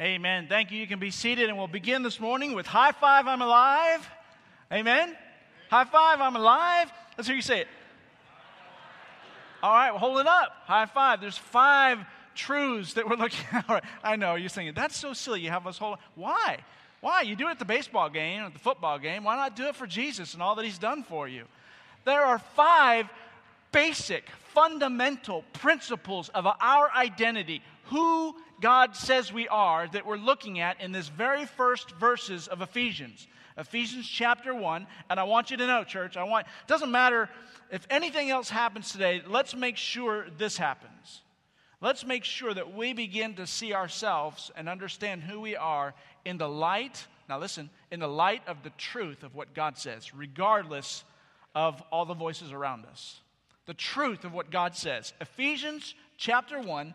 Amen. Thank you. You can be seated, and we'll begin this morning with High Five, I'm Alive. Amen. High Five, I'm Alive. Let's hear you say it. All right, well, hold it up. High five. There's five truths that we're looking at. I know, you're saying, that's so silly. You have us hold. Why? Why? You do it at the baseball game, at the football game. Why not do it for Jesus and all that He's done for you? There are five basic, fundamental principles of our identity, who God says we are, that we're looking at in this very first verses of Ephesians. Ephesians chapter 1. And I want you to know, church, I want, it doesn't matter if anything else happens today, let's make sure this happens. Let's make sure that we begin to see ourselves and understand who we are in the light, now listen, in the light of the truth of what God says, regardless of all the voices around us. The truth of what God says. Ephesians chapter 1,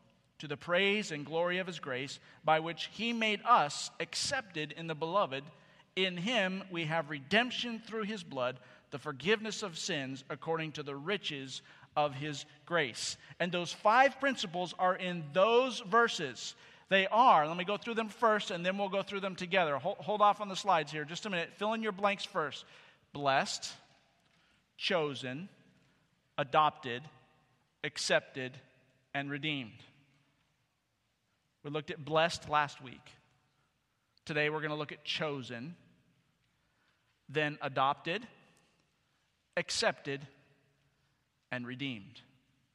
to the praise and glory of his grace, by which he made us accepted in the beloved. In him we have redemption through his blood, the forgiveness of sins according to the riches of his grace. And those five principles are in those verses. They are, let me go through them first and then we'll go through them together. Hold, hold off on the slides here just a minute. Fill in your blanks first. Blessed, chosen, adopted, accepted, and redeemed. We looked at blessed last week. Today we're going to look at chosen, then adopted, accepted, and redeemed.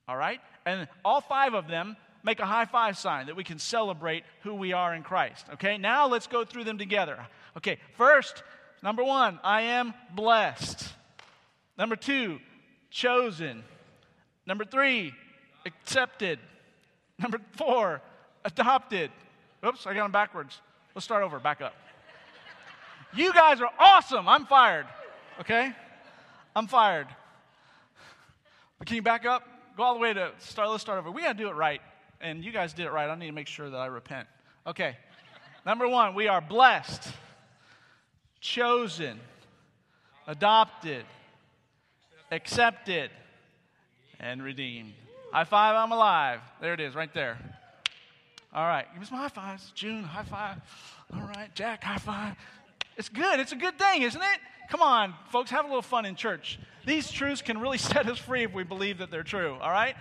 All right? And all five of them make a high five sign that we can celebrate who we are in Christ. Okay? Now let's go through them together. Okay, first, number one, I am blessed. Number two, chosen. Number three, accepted. Number four, adopted. Oops, I got them backwards. Let's start over, back up. You guys are awesome. I'm fired. Okay? I'm fired. But can you back up? Go all the way to start. Let's start over. We got to do it right. And you guys did it right. I need to make sure that I repent. Okay. Number one, we are blessed, chosen, adopted, accepted, and redeemed. High five, I'm alive. There it is, right there. All right, give me some high fives. June, high five. All right, Jack, high five. It's good. It's a good thing, isn't it? Come on, folks, have a little fun in church. These truths can really set us free if we believe that they're true, all right?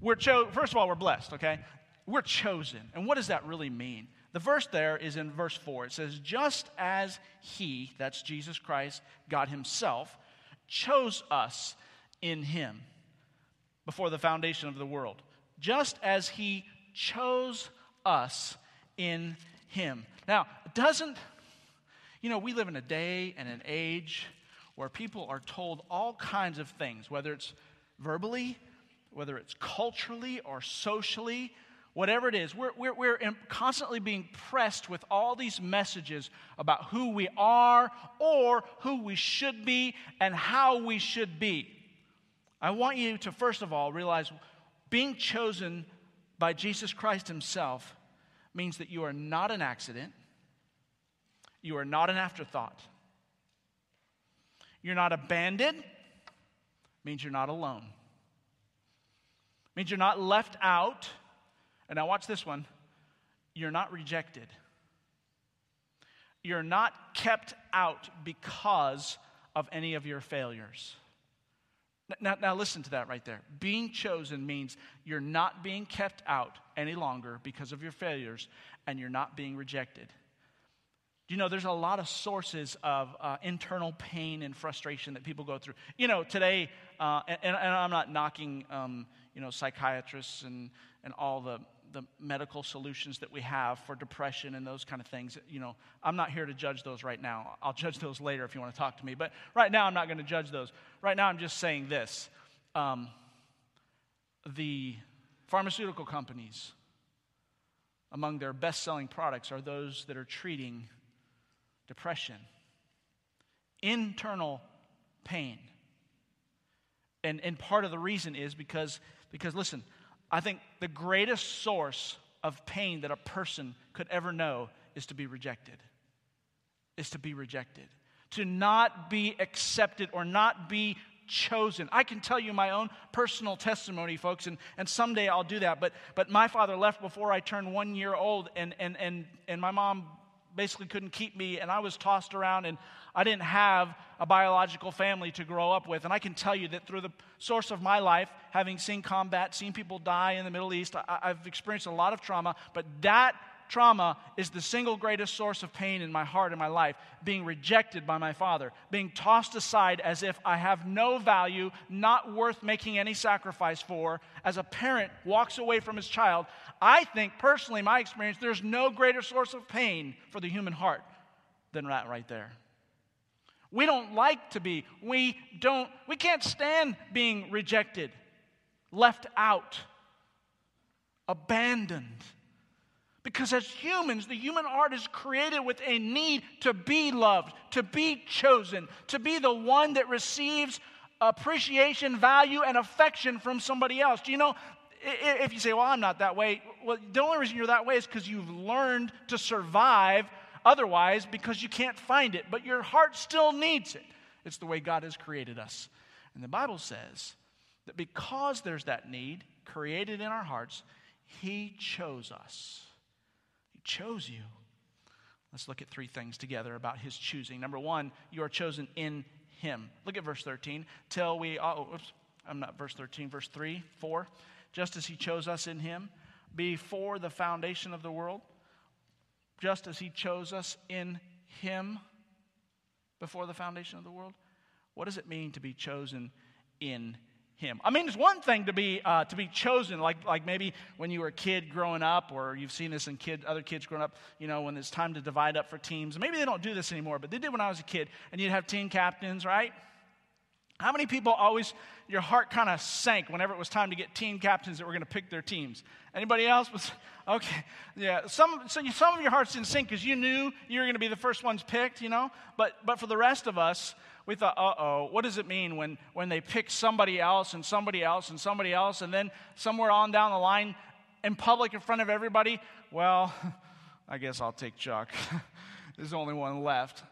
We're cho- First of all, we're blessed, okay? We're chosen. And what does that really mean? The verse there is in verse 4. It says, Just as He, that's Jesus Christ, God Himself, chose us in Him before the foundation of the world. Just as He chose us in him. Now, doesn't, you know, we live in a day and an age where people are told all kinds of things, whether it's verbally, whether it's culturally or socially, whatever it is. We're, we're, we're constantly being pressed with all these messages about who we are or who we should be and how we should be. I want you to, first of all, realize being chosen by Jesus Christ Himself means that you are not an accident, you are not an afterthought. You're not abandoned, means you're not alone. Means you're not left out. And now, watch this one you're not rejected. You're not kept out because of any of your failures. Now, now, listen to that right there. Being chosen means you're not being kept out any longer because of your failures, and you're not being rejected. You know there's a lot of sources of uh, internal pain and frustration that people go through? You know, today, uh, and, and, I'm not knocking, um, you know, psychiatrists and, and all the the medical solutions that we have for depression and those kind of things. You know, I'm not here to judge those right now. I'll judge those later if you want to talk to me. But right now, I'm not going to judge those. Right now, I'm just saying this. Um, the pharmaceutical companies, among their best selling products, are those that are treating depression, internal pain. And, and part of the reason is because, because, listen, I think the greatest source of pain that a person could ever know is to be rejected. Is to be rejected. To not be accepted or not be chosen. I can tell you my own personal testimony, folks, and, and someday I'll do that. But, but my father left before I turned one year old, and, and, and, and my mom basically couldn't keep me, and I was tossed around, and I didn't have a biological family to grow up with. And I can tell you that through the source of my life, having seen combat, seen people die in the Middle East, I, I've experienced a lot of trauma, but that trauma is the single greatest source of pain in my heart and my life. Being rejected by my father, being tossed aside as if I have no value, not worth making any sacrifice for. As a parent walks away from his child, I think personally, my experience, there's no greater source of pain for the human heart than that right there. We don't like to be, we don't, we can't stand being rejected, left out, abandoned. Because as humans, the human heart is created with a need to be loved, to be chosen, to be the one that receives appreciation, value, and affection from somebody else. Do you know? If you say, well, I'm not that way, well, the only reason you're that way is because you've learned to survive otherwise because you can't find it, but your heart still needs it. It's the way God has created us. And the Bible says that because there's that need created in our hearts, He chose us chose you. Let's look at three things together about his choosing. Number one, you are chosen in him. Look at verse 13. Till we, oh, oops, I'm not verse 13, verse 3, 4. Just as he chose us in him before the foundation of the world, just as he chose us in him before the foundation of the world. What does it mean to be chosen in him. I mean, it's one thing to be uh, to be chosen, like like maybe when you were a kid growing up, or you've seen this in kid other kids growing up. You know, when it's time to divide up for teams. Maybe they don't do this anymore, but they did when I was a kid. And you'd have team captains, right? How many people always your heart kind of sank whenever it was time to get team captains that were going to pick their teams? Anybody else was okay? Yeah, some so you, some of your hearts didn't sink because you knew you were going to be the first ones picked, you know. But but for the rest of us, we thought, uh oh, what does it mean when, when they pick somebody else and somebody else and somebody else, and then somewhere on down the line in public in front of everybody? Well, I guess I'll take Chuck. There's the only one left.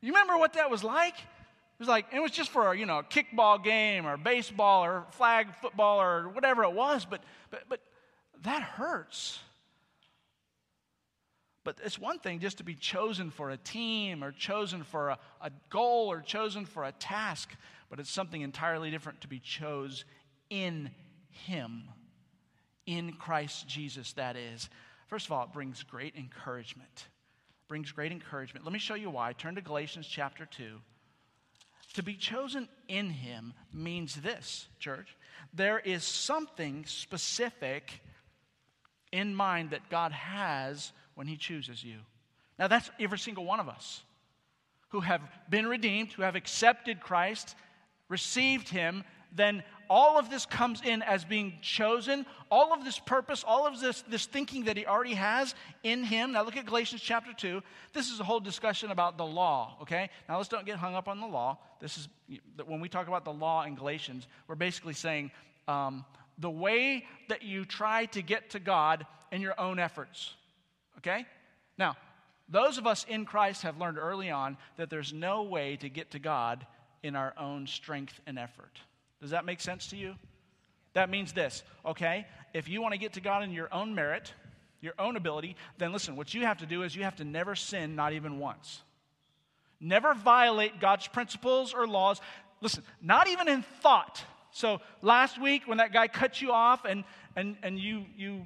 You remember what that was like? It was like, it was just for, you know, a kickball game or baseball or flag football or whatever it was, but, but, but that hurts. But it's one thing just to be chosen for a team or chosen for a, a goal or chosen for a task, but it's something entirely different to be chose in Him, in Christ Jesus, that is. First of all, it brings great encouragement. brings great encouragement. Let me show you why. Turn to Galatians chapter 2. To be chosen in Him means this, church. There is something specific in mind that God has when He chooses you. Now, that's every single one of us who have been redeemed, who have accepted Christ, received Him, then all of this comes in as being chosen. All of this purpose, all of this, this thinking that He already has in Him. Now, look at Galatians chapter 2. This is a whole discussion about the law, okay? Now, let's don't get hung up on the law. This is, when we talk about the law in Galatians, we're basically saying, um, the way that you try to get to God in your own efforts. Okay? Now, those of us in Christ have learned early on that there's no way to get to God in our own strength and effort. Does that make sense to you? That means this, okay? If you want to get to God in your own merit, your own ability, then listen, what you have to do is you have to never sin, not even once. Never violate God's principles or laws. Listen, not even in thought. So last week when that guy cut you off and, and, and you, you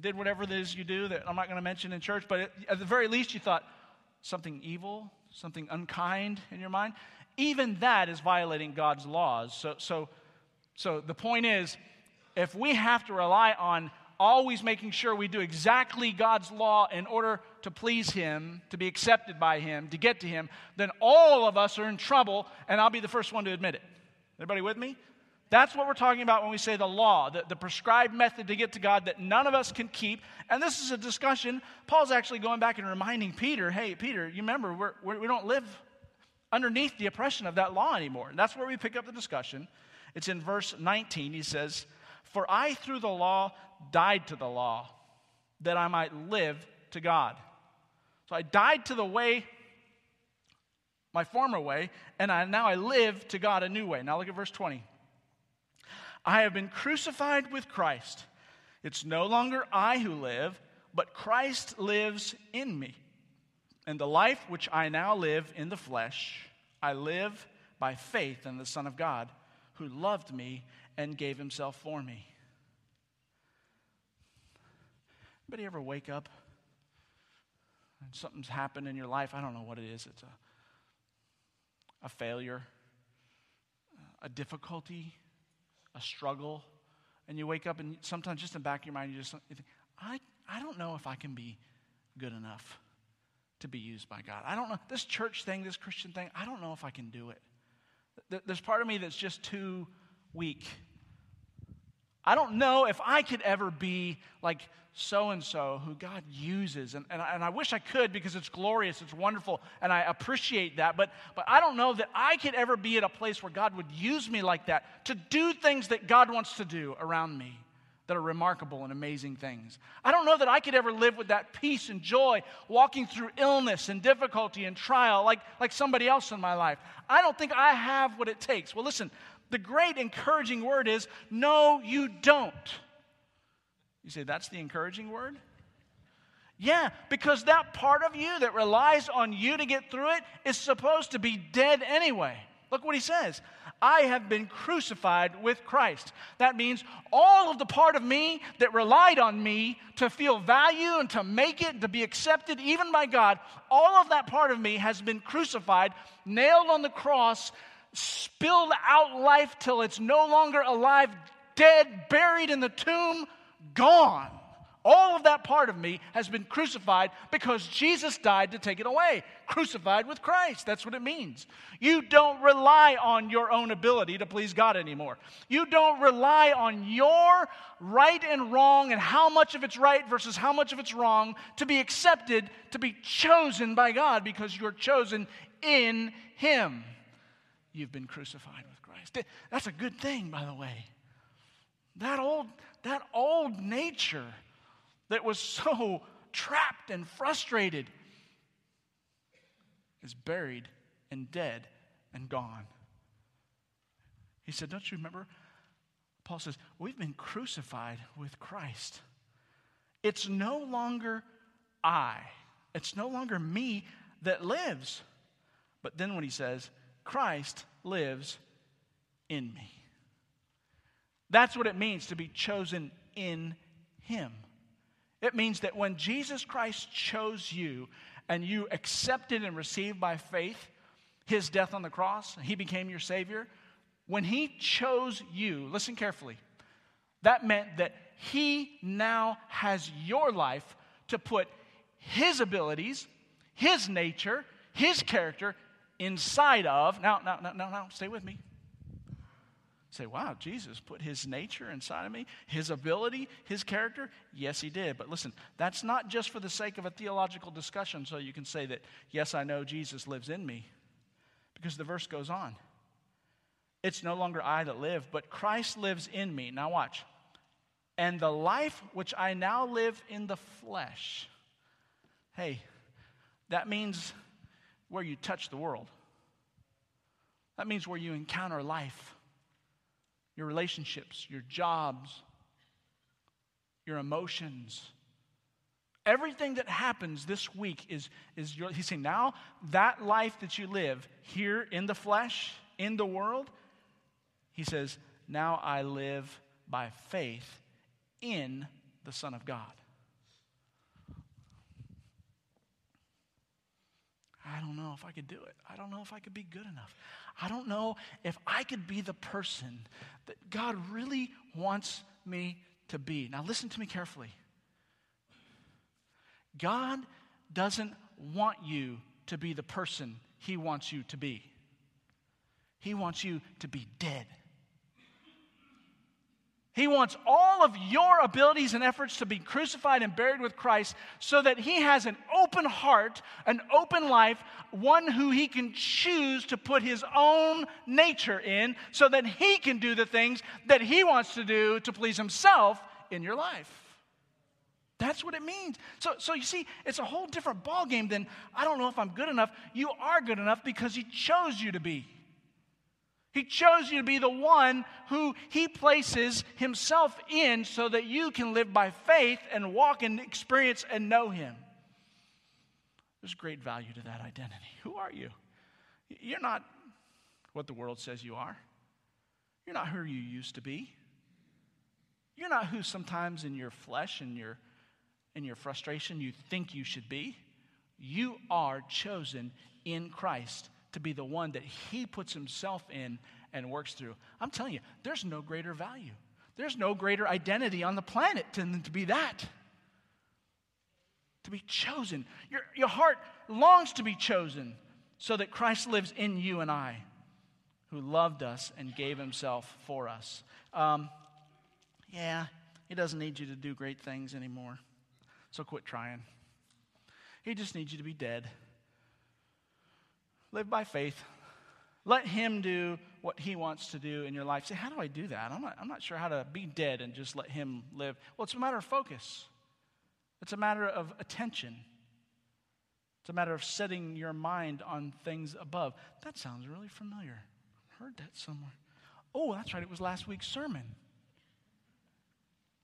did whatever it is you do that I'm not going to mention in church, but at the very least you thought something evil, something unkind in your mind. Even that is violating God's laws. So, so, so the point is, if we have to rely on always making sure we do exactly God's law in order to please Him, to be accepted by Him, to get to Him, then all of us are in trouble, and I'll be the first one to admit it. Everybody with me? That's what we're talking about when we say the law, the, the, prescribed method to get to God that none of us can keep. And this is a discussion. Paul's actually going back and reminding Peter, hey, Peter, you remember, we're, we're, we do not live underneath the oppression of that law anymore. And that's where we pick up the discussion. It's in verse 19. He says, For I through the law died to the law, that I might live to God. So I died to the way, my former way, and I, now I live to God a new way. Now look at verse 20. I have been crucified with Christ. It's no longer I who live, but Christ lives in me. And the life which I now live in the flesh, I live by faith in the Son of God, who loved me and gave himself for me. Anybody ever wake up and something's happened in your life? I don't know what it is. It's a, a failure, a difficulty, a struggle. And you wake up and sometimes just in the back of your mind, you just you think, I, I don't know if I can be good enough to be used by God. I don't know. This church thing, this Christian thing, I don't know if I can do it. There's part of me that's just too weak. I don't know if I could ever be like so and so who God uses. And, and, I, and I wish I could because it's glorious, it's wonderful, and I appreciate that. But, but I don't know that I could ever be at a place where God would use me like that to do things that God wants to do around me that are remarkable and amazing things. I don't know that I could ever live with that peace and joy walking through illness and difficulty and trial like, like somebody else in my life. I don't think I have what it takes. Well, listen, the great encouraging word is no, you don't. You say, that's the encouraging word? Yeah, because that part of you that relies on you to get through it is supposed to be dead anyway. Look what he says. I have been crucified with Christ. That means all of the part of me that relied on me to feel value and to make it, to be accepted even by God, all of that part of me has been crucified, nailed on the cross, spilled out life till it's no longer alive, dead, buried in the tomb, gone. All of that part of me has been crucified because Jesus died to take it away. Crucified with Christ. That's what it means. You don't rely on your own ability to please God anymore. You don't rely on your right and wrong and how much of it's right versus how much of it's wrong to be accepted, to be chosen by God because you're chosen in Him. You've been crucified with Christ. That's a good thing, by the way. That old, that old nature that was so trapped and frustrated is buried and dead and gone. He said, Don't you remember? Paul says, We've been crucified with Christ. It's no longer I, it's no longer me that lives. But then when he says, Christ lives in me. That's what it means to be chosen in Him. It means that when Jesus Christ chose you and you accepted and received by faith his death on the cross, he became your Savior. When he chose you, listen carefully, that meant that he now has your life to put his abilities, his nature, his character inside of. Now, now, now, now, now, stay with me say, wow, Jesus put his nature inside of me, his ability, his character? Yes, he did. But listen, that's not just for the sake of a theological discussion so you can say that, yes, I know Jesus lives in me. Because the verse goes on. It's no longer I that live, but Christ lives in me. Now, watch. And the life which I now live in the flesh. Hey, that means where you touch the world. That means where you encounter life your relationships, your jobs, your emotions. Everything that happens this week is, is your, he's saying, now that life that you live here in the flesh, in the world, he says, now I live by faith in the Son of God. I don't if I could do it. I don't know if I could be good enough. I don't know if I could be the person that God really wants me to be. Now, listen to me carefully. God doesn't want you to be the person He wants you to be, He wants you to be dead. He wants all of your abilities and efforts to be crucified and buried with Christ so that he has an open heart, an open life, one who he can choose to put his own nature in so that he can do the things that he wants to do to please himself in your life. That's what it means. So, so you see, it's a whole different ballgame than I don't know if I'm good enough. You are good enough because he chose you to be. He chose you to be the one who He places Himself in so that you can live by faith and walk and experience and know Him. There's great value to that identity. Who are you? You're not what the world says you are, you're not who you used to be. You're not who sometimes in your flesh and your, in your frustration you think you should be. You are chosen in Christ to be the one that He puts Himself in and works through. I'm telling you, there's no greater value. There's no greater identity on the planet than to be that. To be chosen. Your, your heart longs to be chosen so that Christ lives in you and I, who loved us and gave himself for us. Um, yeah, he doesn't need you to do great things anymore. So quit trying. He just needs you to be dead. Live by faith. Let Him do what He wants to do in your life. Say, how do I do that? I'm not, I'm not sure how to be dead and just let Him live. Well, it's a matter of focus, it's a matter of attention. It's a matter of setting your mind on things above. That sounds really familiar. I've heard that somewhere. Oh, that's right. It was last week's sermon.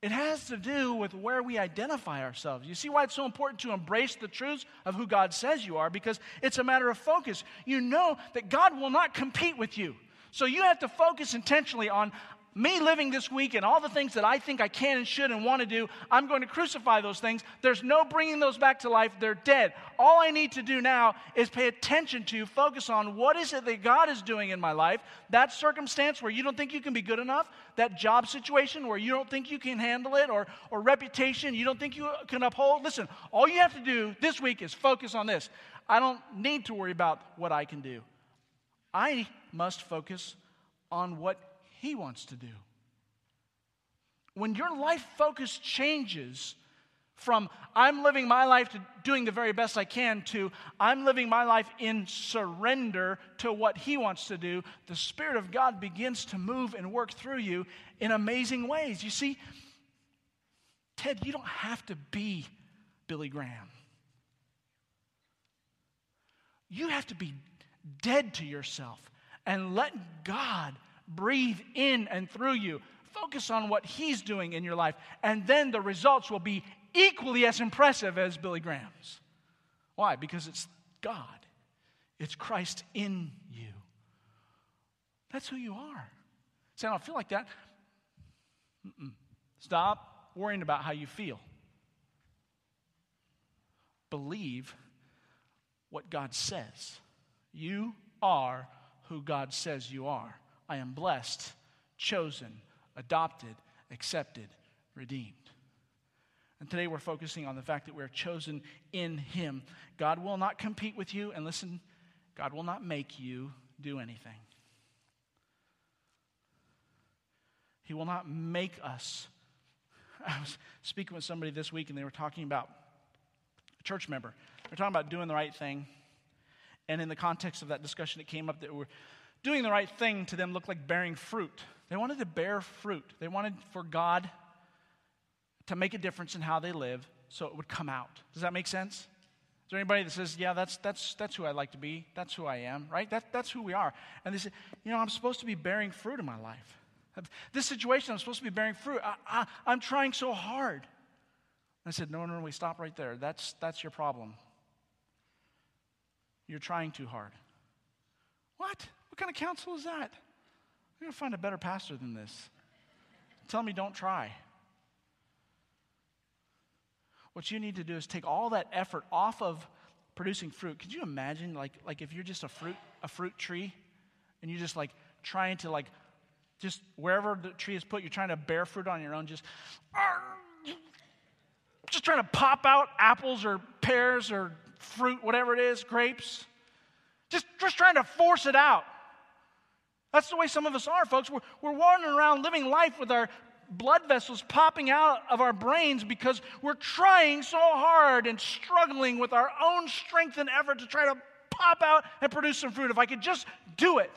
It has to do with where we identify ourselves. You see why it's so important to embrace the truths of who God says you are? Because it's a matter of focus. You know that God will not compete with you. So you have to focus intentionally on me living this week and all the things that I think I can and should and want to do, I'm going to crucify those things. There's no bringing those back to life. They're dead. All I need to do now is pay attention to, focus on what is it that God is doing in my life. That circumstance where you don't think you can be good enough, that job situation where you don't think you can handle it, or, or reputation you don't think you can uphold. Listen, all you have to do this week is focus on this. I don't need to worry about what I can do. I must focus on what he wants to do. When your life focus changes from I'm living my life to doing the very best I can to I'm living my life in surrender to what He wants to do, the Spirit of God begins to move and work through you in amazing ways. You see, Ted, you don't have to be Billy Graham. You have to be dead to yourself and let God breathe in and through you. Focus on what He's doing in your life, and then the results will be equally as impressive as Billy Graham's. Why? Because it's God, it's Christ in you. That's who you are. Say, I don't feel like that. Mm-mm. Stop worrying about how you feel. Believe what God says. You are who God says you are. I am blessed, chosen, adopted, accepted, redeemed. And today we're focusing on the fact that we're chosen in Him. God will not compete with you, and listen, God will not make you do anything. He will not make us. I was speaking with somebody this week, and they were talking about a church member. They're talking about doing the right thing. And in the context of that discussion, it came up that we're doing the right thing to them looked like bearing fruit. They wanted to bear fruit. They wanted for God to make a difference in how they live so it would come out. Does that make sense? Is there anybody that says, yeah, that's, that's, that's who I'd like to be? That's who I am, right? That, that's who we are. And they say, you know, I'm supposed to be bearing fruit in my life. This situation, I'm supposed to be bearing fruit. I, I, am trying so hard. I said, no, no, no, we stop right there. That's, that's your problem. You're trying too hard. What? What kind of counsel is that? I'm going to find a better pastor than this. Tell me don't try. What you need to do is take all that effort off of producing fruit. Could you imagine like like if you're just a fruit a fruit tree and you're just like trying to like just wherever the tree is put, you're trying to bear fruit on your own, just just trying to pop out apples or pears or fruit, whatever it is, grapes. Just, just trying to force it out. That's the way some of us are, folks. We're, we're wandering around living life with our blood vessels popping out of our brains because we're trying so hard and struggling with our own strength and effort to try to pop out and produce some fruit. If I could just do it.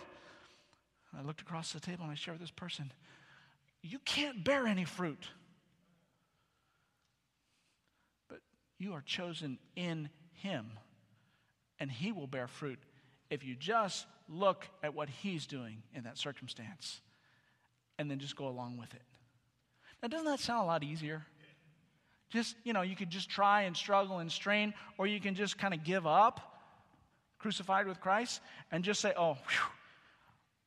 I looked across the table and I shared with this person, You can't bear any fruit. But you are chosen in Him, and He will bear fruit if you just look at what He's doing in that circumstance and then just go along with it. Now, doesn't that sound a lot easier? Just, you know, you could just try and struggle and strain, or you can just kind of give up, crucified with Christ, and just say, oh,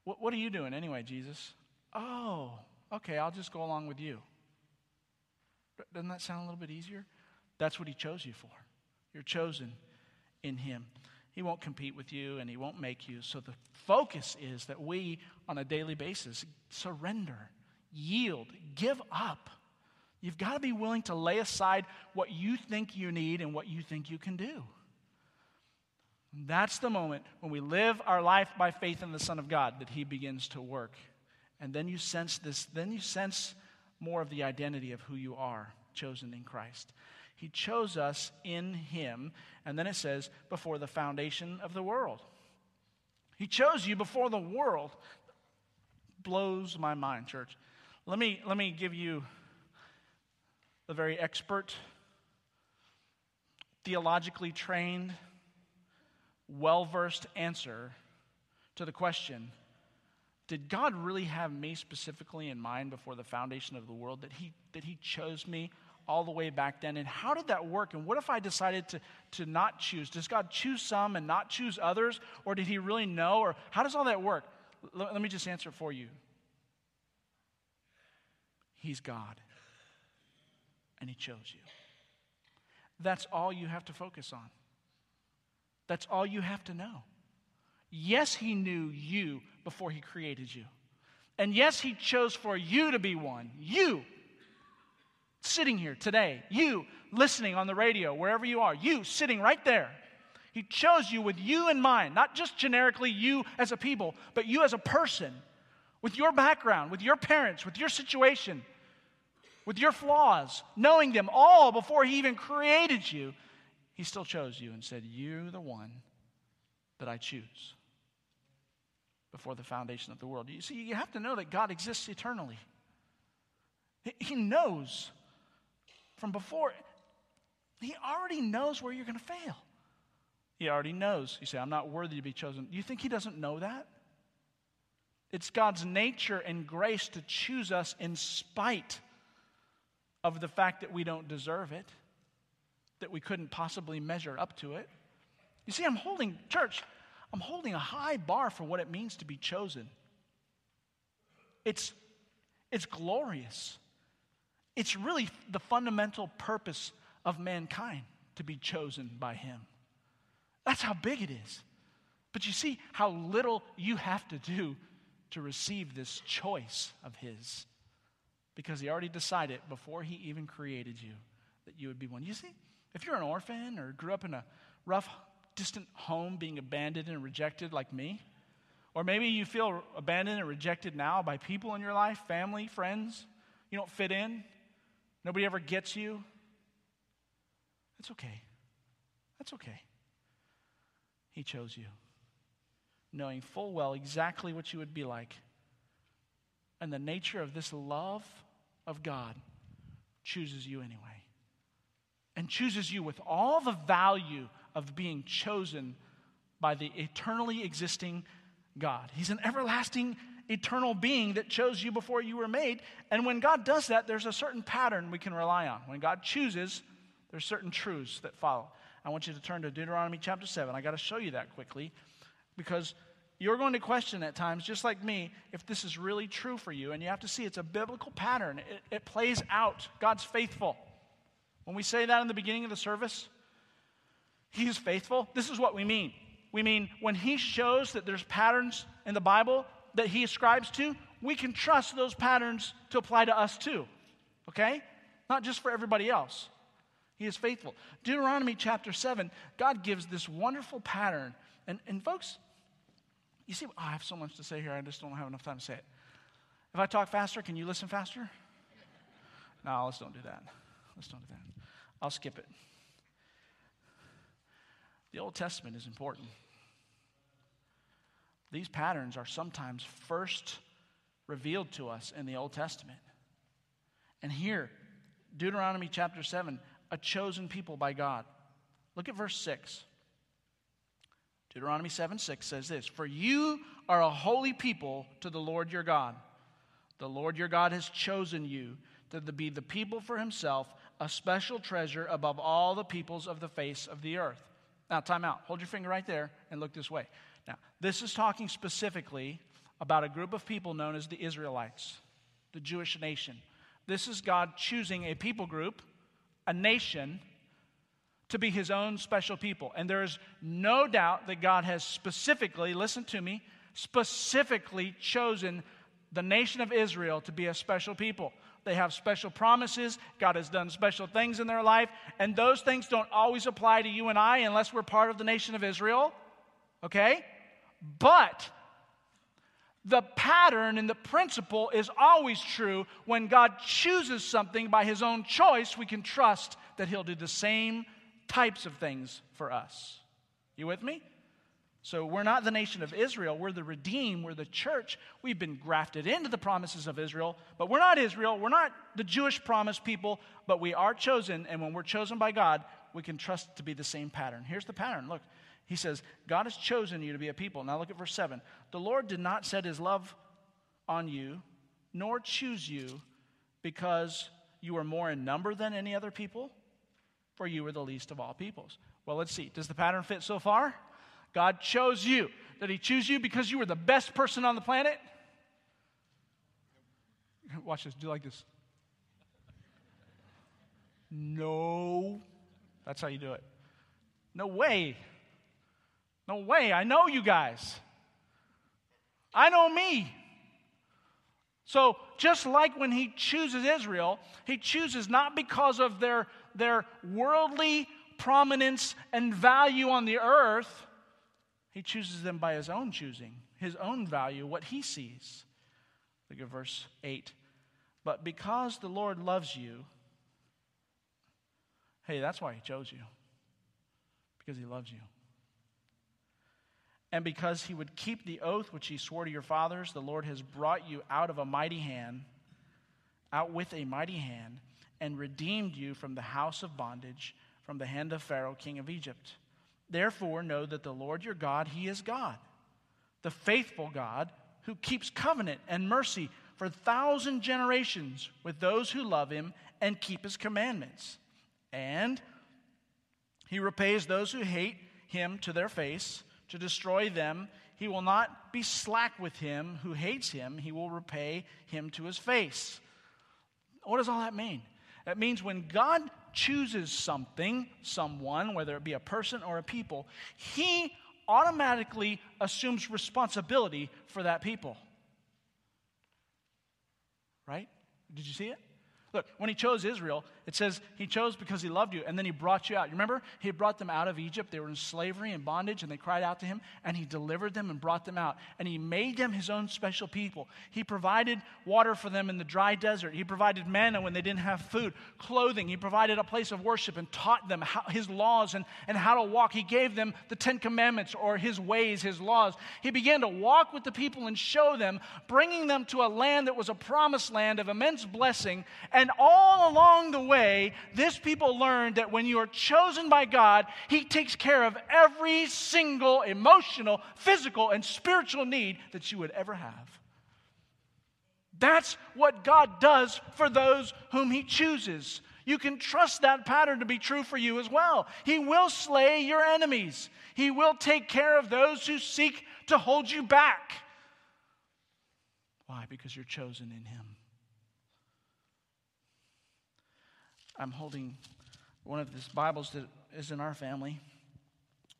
what, what are you doing anyway, Jesus? Oh, okay, I'll just go along with you. Doesn't that sound a little bit easier? That's what he chose you for. You're chosen in him. He won't compete with you and he won't make you. So the focus is that we, on a daily basis, surrender, yield, give up. You've got to be willing to lay aside what you think you need and what you think you can do. That's the moment when we live our life by faith in the Son of God that He begins to work. And then you sense this, then you sense more of the identity of who you are, chosen in Christ. He chose us in Him. And then it says, before the foundation of the world. He chose you before the world. Blows my mind, church. Let me, let me give you the very expert, theologically trained, well versed answer to the question Did God really have me specifically in mind before the foundation of the world? That He, that he chose me all the way back then? And how did that work? And what if I decided to, to not choose? Does God choose some and not choose others? Or did He really know? Or how does all that work? L- let me just answer for you. He's God, and He chose you. That's all you have to focus on. That's all you have to know. Yes, He knew you before He created you. And yes, He chose for you to be one. You sitting here today, you listening on the radio, wherever you are, you sitting right there. He chose you with you in mind, not just generically you as a people, but you as a person, with your background, with your parents, with your situation, with your flaws, knowing them all before He even created you. He still chose you and said, You're the one that I choose before the foundation of the world. You see, you have to know that God exists eternally. He knows from before. He already knows where you're going to fail. He already knows. You say, I'm not worthy to be chosen. You think he doesn't know that? It's God's nature and grace to choose us in spite of the fact that we don't deserve it, that we couldn't possibly measure up to it. You see, I'm holding, church, I'm holding a high bar for what it means to be chosen. It's, it's glorious. It's really the fundamental purpose of mankind to be chosen by Him. That's how big it is. But you see how little you have to do to receive this choice of His. Because He already decided before He even created you that you would be one. You see, if you're an orphan or grew up in a rough, distant home being abandoned and rejected like me, or maybe you feel abandoned and rejected now by people in your life, family, friends, you don't fit in, Nobody ever gets you. That's okay. That's okay. He chose you, knowing full well exactly what you would be like. And the nature of this love of God chooses you anyway. And chooses you with all the value of being chosen by the eternally existing God. He's an everlasting eternal being that chose you before you were made. And when God does that, there's a certain pattern we can rely on. When God chooses, there's certain truths that follow. I want you to turn to Deuteronomy chapter 7. I got to show you that quickly because you're going to question at times, just like me, if this is really true for you. And you have to see it's a biblical pattern, it, it plays out. God's faithful. When we say that in the beginning of the service, He is faithful, this is what we mean. We mean when He shows that there's patterns in the Bible that he ascribes to, we can trust those patterns to apply to us too. Okay? Not just for everybody else. He is faithful. Deuteronomy chapter 7, God gives this wonderful pattern. And, and folks, you see, oh, I have so much to say here, I just don't have enough time to say it. If I talk faster, can you listen faster? No, let's don't do that. Let's don't do that. I'll skip it. The Old Testament is important. These patterns are sometimes first revealed to us in the Old Testament. And here, Deuteronomy chapter 7, a chosen people by God. Look at verse 6. Deuteronomy 7 6 says this For you are a holy people to the Lord your God. The Lord your God has chosen you to be the people for himself, a special treasure above all the peoples of the face of the earth. Now, time out. Hold your finger right there and look this way. Now, this is talking specifically about a group of people known as the Israelites, the Jewish nation. This is God choosing a people group, a nation, to be his own special people. And there is no doubt that God has specifically, listen to me, specifically chosen the nation of Israel to be a special people. They have special promises. God has done special things in their life. And those things don't always apply to you and I unless we're part of the nation of Israel. Okay? But the pattern and the principle is always true. When God chooses something by his own choice, we can trust that he'll do the same types of things for us. You with me? So we're not the nation of Israel. We're the redeemed. We're the church. We've been grafted into the promises of Israel, but we're not Israel. We're not the Jewish promised people, but we are chosen. And when we're chosen by God, we can trust to be the same pattern. Here's the pattern. Look, he says, God has chosen you to be a people. Now look at verse 7. The Lord did not set his love on you, nor choose you because you are more in number than any other people, for you were the least of all peoples. Well, let's see. Does the pattern fit so far? God chose you. Did He choose you because you were the best person on the planet? Watch this. Do you like this. No. That's how you do it. No way. No way. I know you guys. I know me. So, just like when he chooses Israel, he chooses not because of their, their worldly prominence and value on the earth, he chooses them by his own choosing, his own value, what he sees. Look at verse 8. But because the Lord loves you, hey, that's why he chose you. Because he loves you. And because he would keep the oath which he swore to your fathers, the Lord has brought you out of a mighty hand, out with a mighty hand, and redeemed you from the house of bondage, from the hand of Pharaoh, king of Egypt. Therefore, know that the Lord your God, He is God, the faithful God who keeps covenant and mercy for a thousand generations with those who love Him and keep His commandments. And He repays those who hate Him to their face to destroy them. He will not be slack with him who hates him, he will repay him to his face. What does all that mean? That means when God chooses something, someone, whether it be a person or a people, he automatically assumes responsibility for that people. Right? Did you see it? Look, when he chose Israel, it says he chose because he loved you, and then he brought you out. You remember? He brought them out of Egypt. They were in slavery and bondage, and they cried out to him, and he delivered them and brought them out. And he made them his own special people. He provided water for them in the dry desert. He provided manna when they didn't have food, clothing. He provided a place of worship and taught them how, his laws and, and how to walk. He gave them the Ten Commandments or his ways, his laws. He began to walk with the people and show them, bringing them to a land that was a promised land of immense blessing. And and all along the way, this people learned that when you are chosen by God, He takes care of every single emotional, physical, and spiritual need that you would ever have. That's what God does for those whom He chooses. You can trust that pattern to be true for you as well. He will slay your enemies, He will take care of those who seek to hold you back. Why? Because you're chosen in Him. I'm holding one of these Bibles that is in our family.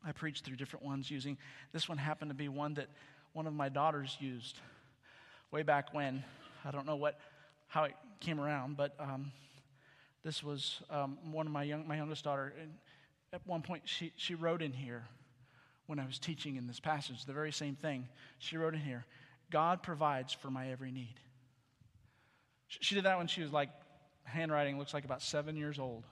I preached through different ones using this one happened to be one that one of my daughters used way back when. I don't know what how it came around, but um, this was um, one of my young my youngest daughter. And at one point, she she wrote in here when I was teaching in this passage the very same thing. She wrote in here, "God provides for my every need." She did that when she was like handwriting looks like about seven years old.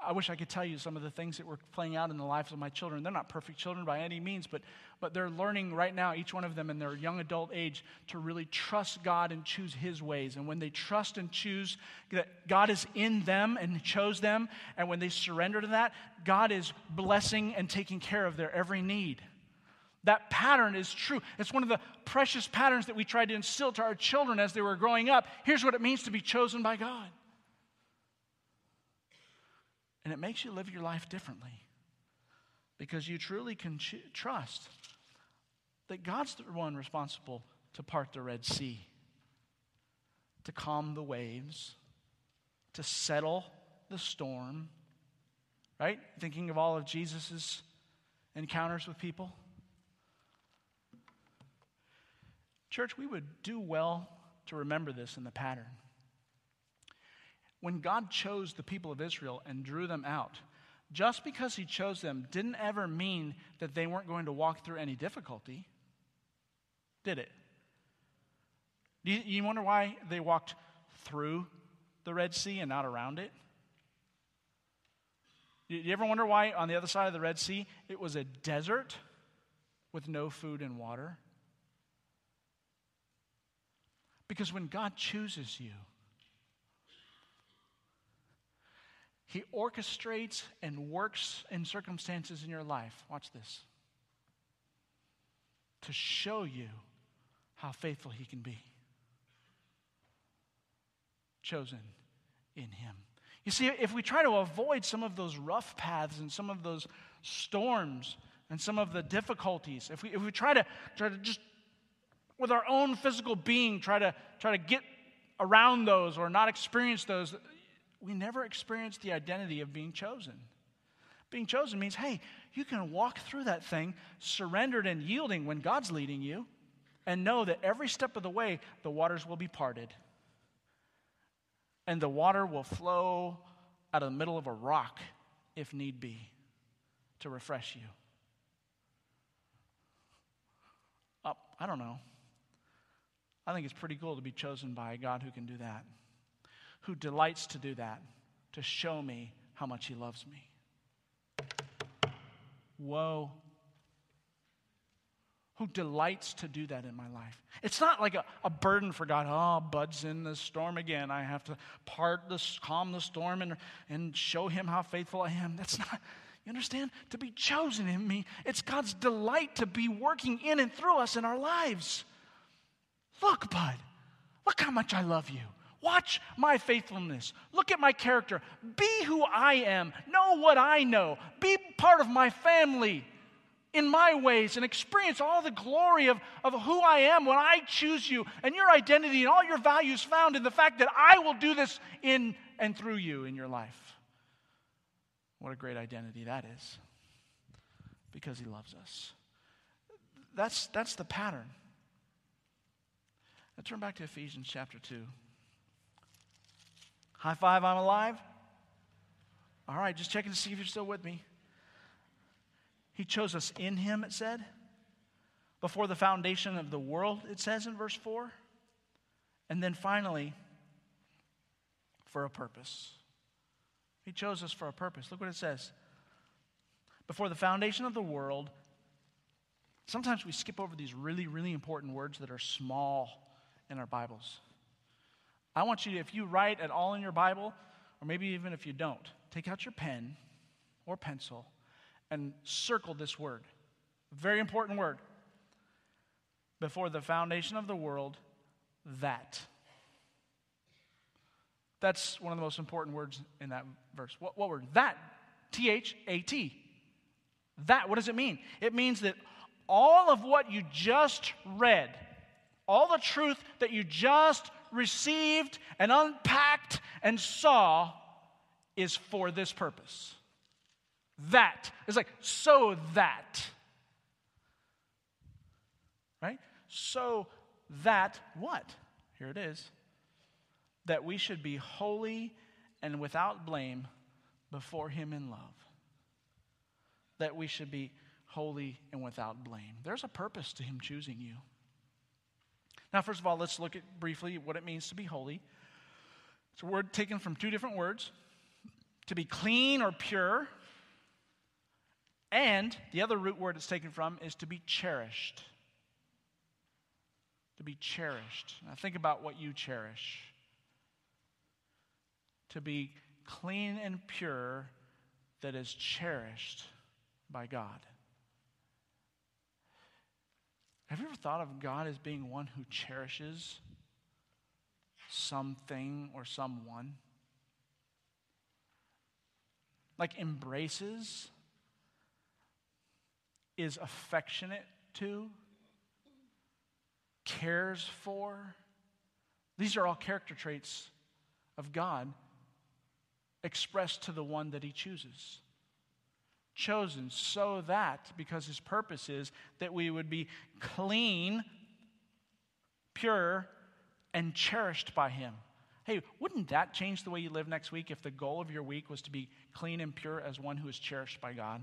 I wish I could tell you some of the things that were playing out in the lives of my children. They're not perfect children by any means, but, but they're learning right now, each one of them in their young adult age, to really trust God and choose His ways. And when they trust and choose that God is in them and chose them, and when they surrender to that, God is blessing and taking care of their every need. That pattern is true. It's one of the precious patterns that we tried to instill to our children as they were growing up. Here's what it means to be chosen by God. And it makes you live your life differently because you truly can ch- trust that God's the one responsible to part the Red Sea, to calm the waves, to settle the storm. Right? Thinking of all of Jesus' encounters with people. Church, we would do well to remember this in the pattern when God chose the people of Israel and drew them out, just because He chose them didn't ever mean that they weren't going to walk through any difficulty, did it? You, you wonder why they walked through the Red Sea and not around it? You ever wonder why on the other side of the Red Sea it was a desert with no food and water? Because when God chooses you, He orchestrates and works in circumstances in your life. Watch this. To show you how faithful He can be. Chosen in Him. You see, if we try to avoid some of those rough paths and some of those storms and some of the difficulties, if we, if we try to try to just with our own physical being try to try to get around those or not experience those, we never experience the identity of being chosen. Being chosen means, hey, you can walk through that thing surrendered and yielding when God's leading you, and know that every step of the way, the waters will be parted. And the water will flow out of the middle of a rock, if need be, to refresh you. Uh, I don't know. I think it's pretty cool to be chosen by a God who can do that who delights to do that, to show me how much he loves me. Whoa. Who delights to do that in my life. It's not like a, a burden for God. Oh, Bud's in the storm again. I have to part this, calm the storm and, and show him how faithful I am. That's not, you understand? To be chosen in me, it's God's delight to be working in and through us in our lives. Look, Bud, look how much I love you. Watch my faithfulness. Look at my character. Be who I am. Know what I know. Be part of my family in my ways and experience all the glory of, of who I am when I choose you and your identity and all your values found in the fact that I will do this in and through you in your life. What a great identity that is because he loves us. That's, that's the pattern. Now turn back to Ephesians chapter 2. High five, I'm alive. All right, just checking to see if you're still with me. He chose us in Him, it said. Before the foundation of the world, it says in verse 4. And then finally, for a purpose. He chose us for a purpose. Look what it says. Before the foundation of the world, sometimes we skip over these really, really important words that are small in our Bibles. I want you to, if you write at all in your Bible, or maybe even if you don't, take out your pen or pencil and circle this word. Very important word. Before the foundation of the world, that. That's one of the most important words in that verse. What, what word? That. T H A T. That. What does it mean? It means that all of what you just read, all the truth that you just received and unpacked and saw is for this purpose. That. It's like, so that. Right? So that what? Here it is. That we should be holy and without blame before Him in love. That we should be holy and without blame. There's a purpose to Him choosing you. Now, first of all, let's look at briefly what it means to be holy. It's a word taken from two different words to be clean or pure, and the other root word it's taken from is to be cherished. To be cherished. Now, think about what you cherish. To be clean and pure that is cherished by God. Have you ever thought of God as being one who cherishes something or someone? Like embraces, is affectionate to, cares for. These are all character traits of God expressed to the one that he chooses chosen so that, because his purpose is that we would be clean, pure, and cherished by him. Hey, wouldn't that change the way you live next week if the goal of your week was to be clean and pure as one who is cherished by God?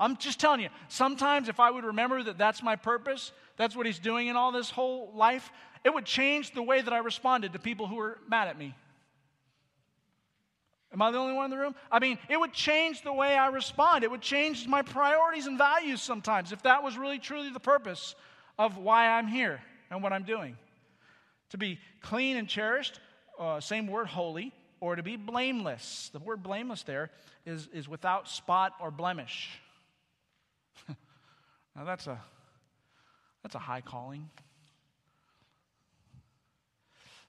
I'm just telling you, sometimes if I would remember that that's my purpose, that's what he's doing in all this whole life, it would change the way that I responded to people who were mad at me. Am I the only one in the room? I mean, it would change the way I respond. It would change my priorities and values sometimes if that was really truly the purpose of why I'm here and what I'm doing. To be clean and cherished, uh, same word, holy, or to be blameless. The word blameless there is, is without spot or blemish. now that's a, that's a high calling.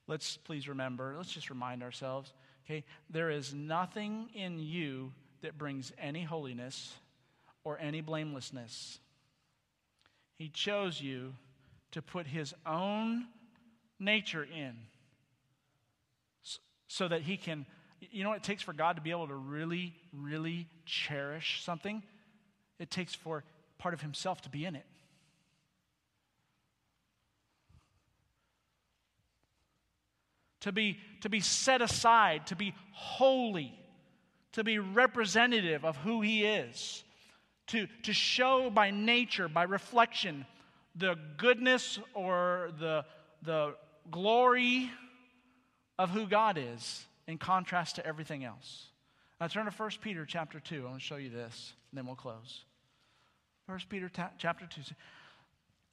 Let's please remember, let's just remind ourselves Okay? There is nothing in you that brings any holiness or any blamelessness. He chose you to put his own nature in so that he can. You know what it takes for God to be able to really, really cherish something? It takes for part of himself to be in it. To be, to be set aside, to be holy, to be representative of who He is, to, to show by nature, by reflection, the goodness or the, the glory of who God is in contrast to everything else. Now turn to 1 Peter chapter 2. I want to show you this, and then we'll close. 1 Peter ta- chapter 2.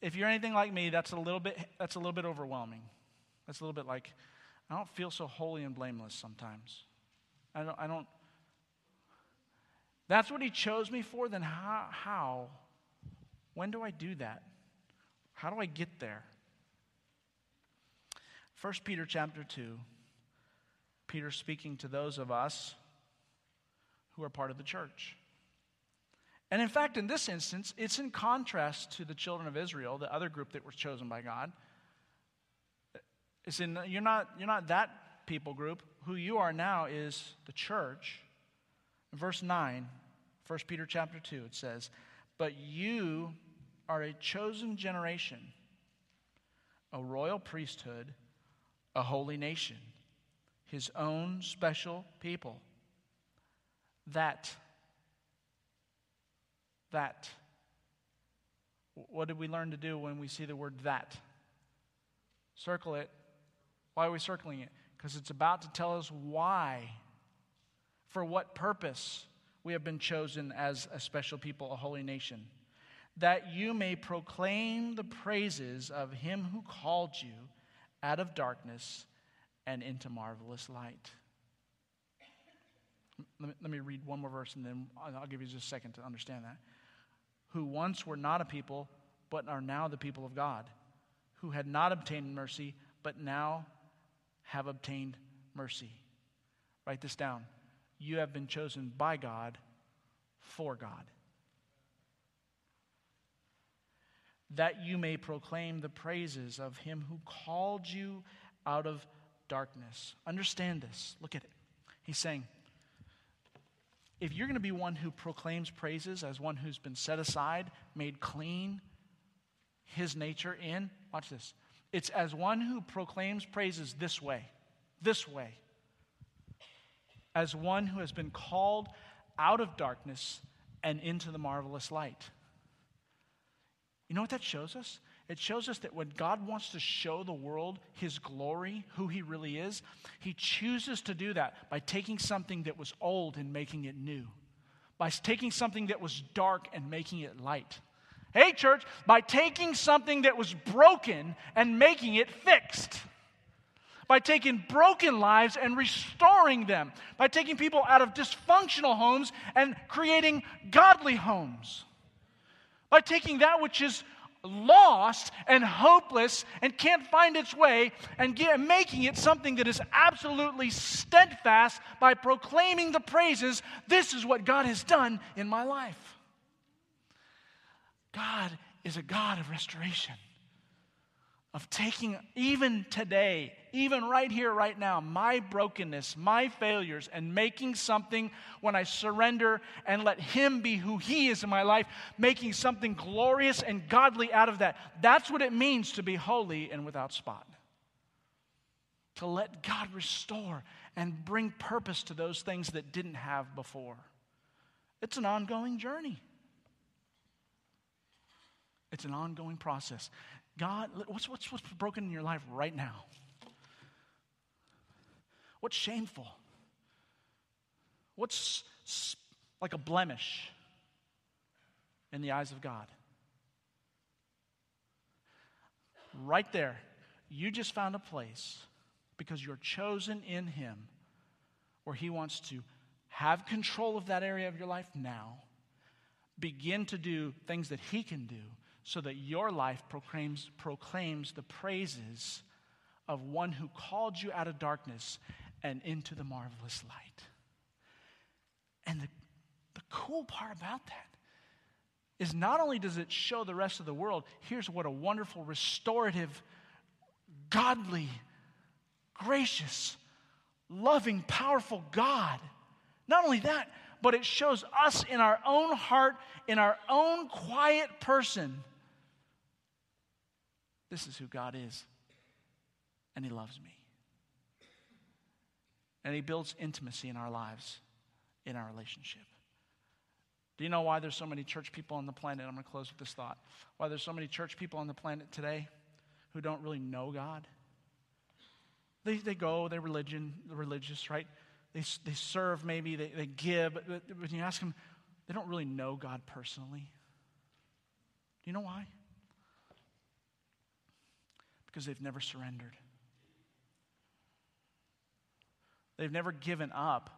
If you're anything like me, that's a little bit that's a little bit overwhelming. That's a little bit like, I don't feel so holy and blameless sometimes. I don't, I don't that's what he chose me for, then how, how? When do I do that? How do I get there? 1 Peter chapter 2, Peter speaking to those of us who are part of the church. And in fact, in this instance, it's in contrast to the children of Israel, the other group that was chosen by God. It's in, you're, not, you're not that people group. Who you are now is the church. In verse 9, 1 Peter chapter 2, it says, But you are a chosen generation, a royal priesthood, a holy nation, his own special people. That, that, what did we learn to do when we see the word that? Circle it why are we circling it? Because it's about to tell us why, for what purpose we have been chosen as a special people, a holy nation. That you may proclaim the praises of him who called you out of darkness and into marvelous light. Let me, read one more verse and then I'll give you just a second to understand that. Who once were not a people, but are now the people of God, who had not obtained mercy, but now have obtained mercy. Write this down. You have been chosen by God for God. That you may proclaim the praises of him who called you out of darkness. Understand this. Look at it. He's saying, if you're going to be one who proclaims praises as one who's been set aside, made clean, his nature in, watch this. It's as one who proclaims praises this way, this way, as one who has been called out of darkness and into the marvelous light. You know what that shows us? It shows us that when God wants to show the world his glory, who he really is, he chooses to do that by taking something that was old and making it new, by taking something that was dark and making it light. Hey, church, by taking something that was broken and making it fixed. By taking broken lives and restoring them, by taking people out of dysfunctional homes and creating godly homes, by taking that which is lost and hopeless and can't find its way and get, making it something that is absolutely steadfast by proclaiming the praises this is what God has done in my life. God is a God of restoration of taking even today, even right here, right now, my brokenness, my failures, and making something when I surrender and let Him be who He is in my life, making something glorious and godly out of that. That's what it means to be holy and without spot. To let God restore and bring purpose to those things that didn't have before. It's an ongoing journey. It's an ongoing process. God, what's, what's, what's broken in your life right now? What's shameful? What's like a blemish in the eyes of God? Right there, you just found a place because you're chosen in Him where He wants to have control of that area of your life now, begin to do things that He can do so that your life proclaims, proclaims the praises of one who called you out of darkness and into the marvelous light. And the, the cool part about that is not only does it show the rest of the world, here's what a wonderful, restorative, godly, gracious, loving, powerful God. Not only that, but it shows us in our own heart, in our own quiet person, this is who God is. And He loves me. And He builds intimacy in our lives, in our relationship. Do you know why there's so many church people on the planet? I'm going to close with this thought. Why there's so many church people on the planet today who don't really know God? They, they go, they're religion, religious, right? They, they serve maybe, they, they give, but when you ask them, they don't really know God personally. Do you know why? Because they've never surrendered. They've never given up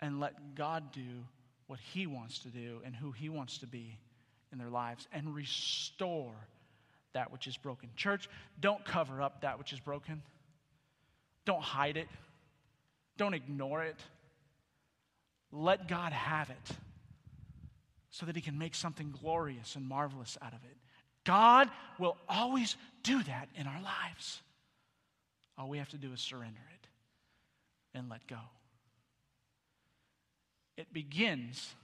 and let God do what He wants to do and who He wants to be in their lives and restore that which is broken. Church, don't cover up that which is broken, don't hide it, don't ignore it. Let God have it so that He can make something glorious and marvelous out of it. God will always do that in our lives. All we have to do is surrender it and let go. It begins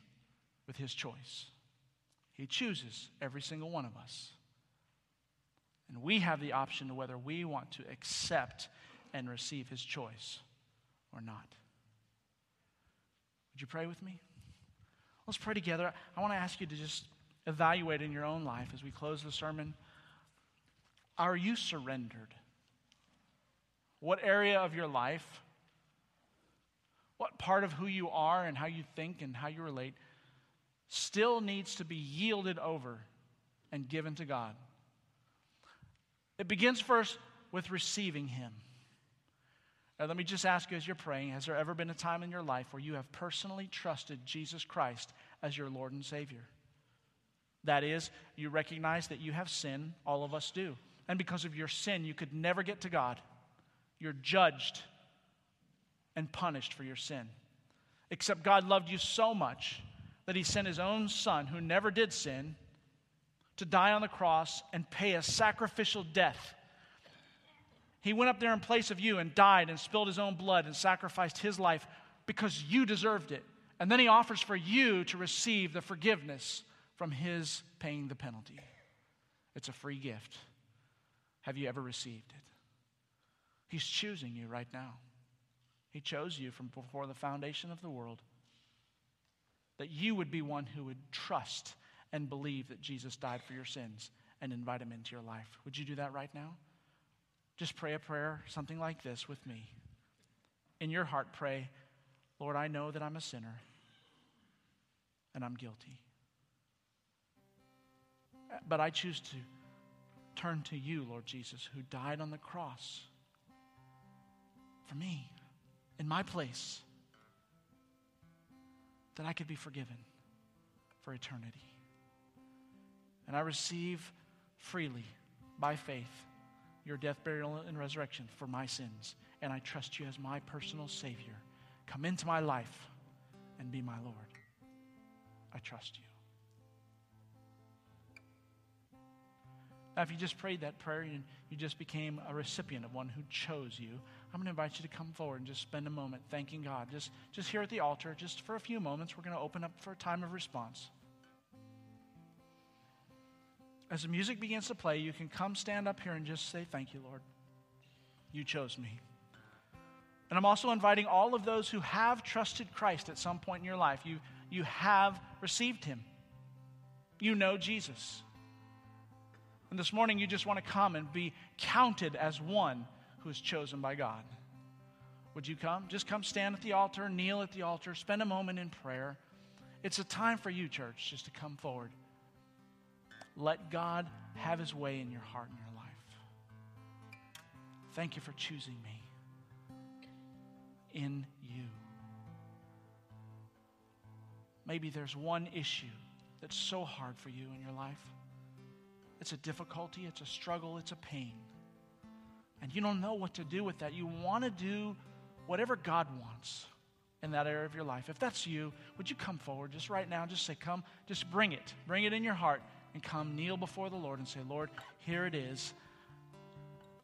with His choice. He chooses every single one of us. And we have the option of whether we want to accept and receive His choice or not. Would you pray with me? Let's pray together. I want to ask you to just evaluate in your own life as we close the sermon. Are you surrendered? What area of your life, what part of who you are and how you think and how you relate still needs to be yielded over and given to God? It begins first with receiving Him. Now, let me just ask you as you're praying has there ever been a time in your life where you have personally trusted Jesus Christ as your Lord and Savior? That is, you recognize that you have sin, all of us do. And because of your sin, you could never get to God. You're judged and punished for your sin. Except God loved you so much that He sent His own Son, who never did sin, to die on the cross and pay a sacrificial death. He went up there in place of you and died and spilled His own blood and sacrificed His life because you deserved it. And then He offers for you to receive the forgiveness from his paying the penalty. It's a free gift. Have you ever received it? He's choosing you right now. He chose you from before the foundation of the world that you would be one who would trust and believe that Jesus died for your sins and invite Him into your life. Would you do that right now? Just pray a prayer, something like this with me. In your heart, pray, Lord, I know that I'm a sinner and I'm guilty. But I choose to turn to you, Lord Jesus, who died on the cross for me, in my place, that I could be forgiven for eternity. And I receive freely, by faith, your death, burial, and resurrection for my sins. And I trust you as my personal Savior. Come into my life and be my Lord. I trust you. Now, if you just prayed that prayer and you just became a recipient of one who chose you, I'm going to invite you to come forward and just spend a moment thanking God. Just, just here at the altar, just for a few moments, we're going to open up for a time of response. As the music begins to play, you can come stand up here and just say, Thank you, Lord. You chose me. And I'm also inviting all of those who have trusted Christ at some point in your life. You, you have received him, you know Jesus. And this morning, you just want to come and be counted as one who is chosen by God. Would you come? Just come stand at the altar, kneel at the altar, spend a moment in prayer. It's a time for you, church, just to come forward. Let God have his way in your heart and your life. Thank you for choosing me in you. Maybe there's one issue that's so hard for you in your life. It's a difficulty, it's a struggle, it's a pain. And you don't know what to do with that. You want to do whatever God wants in that area of your life. If that's you, would you come forward just right now? Just say, Come, just bring it. Bring it in your heart and come kneel before the Lord and say, Lord, here it is.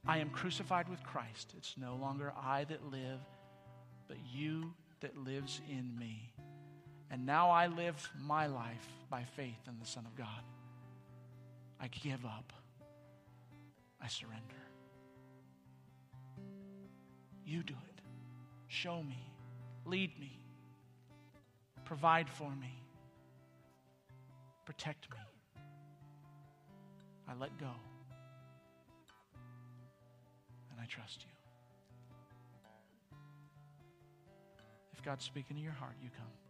I am crucified with Christ. It's no longer I that live, but you that lives in me. And now I live my life by faith in the Son of God. I give up. I surrender. You do it. Show me. Lead me. Provide for me. Protect me. I let go. And I trust you. If God's speaking to your heart, you come.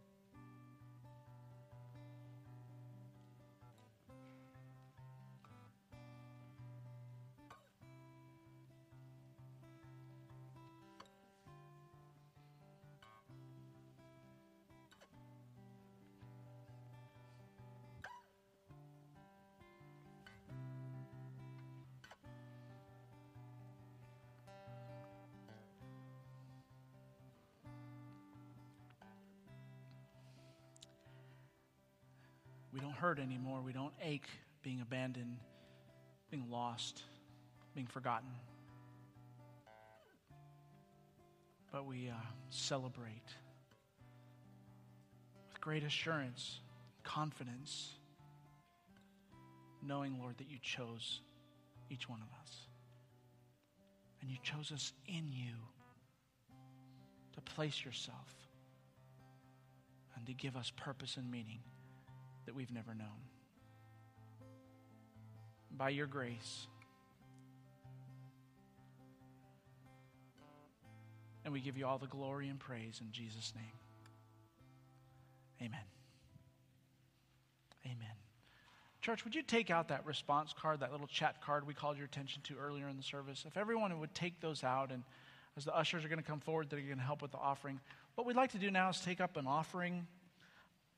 We don't hurt anymore. We don't ache being abandoned, being lost, being forgotten. But we uh, celebrate with great assurance, confidence, knowing, Lord, that you chose each one of us. And you chose us in you to place yourself and to give us purpose and meaning that we've never known. By your grace. And we give you all the glory and praise in Jesus' name. Amen. Amen. Church, would you take out that response card, that little chat card we called your attention to earlier in the service? If everyone would take those out, and as the ushers are going to come forward, they're going to help with the offering. What we'd like to do now is take up an offering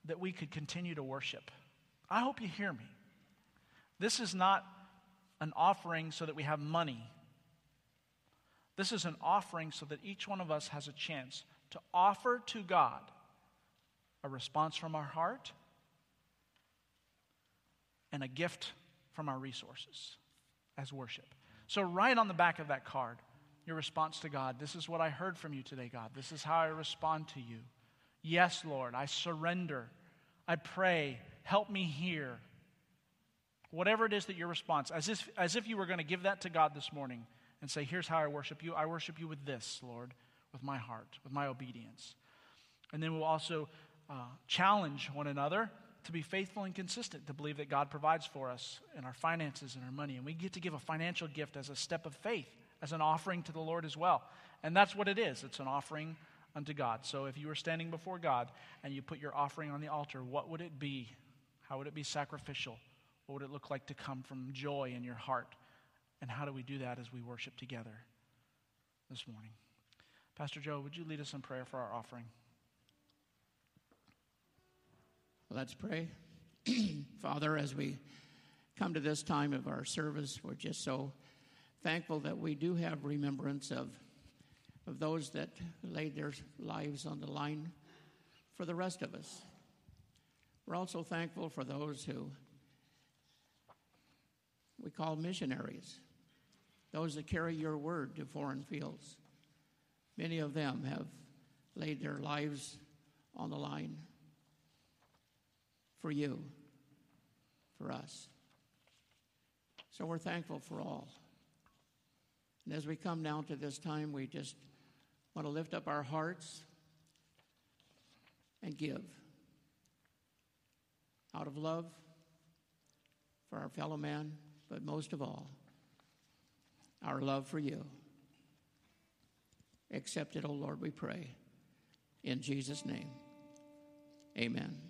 that we could continue to worship. I hope you hear me. This is not an offering so that we have money. This is an offering so that each one of us has a chance to offer to God a response from our heart and a gift from our resources as worship. So, write on the back of that card your response to God. This is what I heard from you today, God. This is how I respond to you. Yes, Lord, I surrender. I pray, help me here. Whatever it is that your response, as if, as if you were going to give that to God this morning and say, Here's how I worship you. I worship you with this, Lord, with my heart, with my obedience. And then we'll also uh, challenge one another to be faithful and consistent, to believe that God provides for us in our finances and our money. And we get to give a financial gift as a step of faith, as an offering to the Lord as well. And that's what it is it's an offering unto God. So if you were standing before God and you put your offering on the altar, what would it be? How would it be sacrificial? What would it look like to come from joy in your heart? And how do we do that as we worship together this morning? Pastor Joe, would you lead us in prayer for our offering? Let's pray. Father, as we come to this time of our service, we're just so thankful that we do have remembrance of, of those that laid their lives on the line for the rest of us. We're also thankful for those who we call missionaries, those that carry your word to foreign fields. Many of them have laid their lives on the line for you, for us. So we're thankful for all. And as we come now to this time, we just want to lift up our hearts and give out of love for our fellow man, but most of all, our love for you. Accept it, O Lord, we pray. In Jesus' name, amen.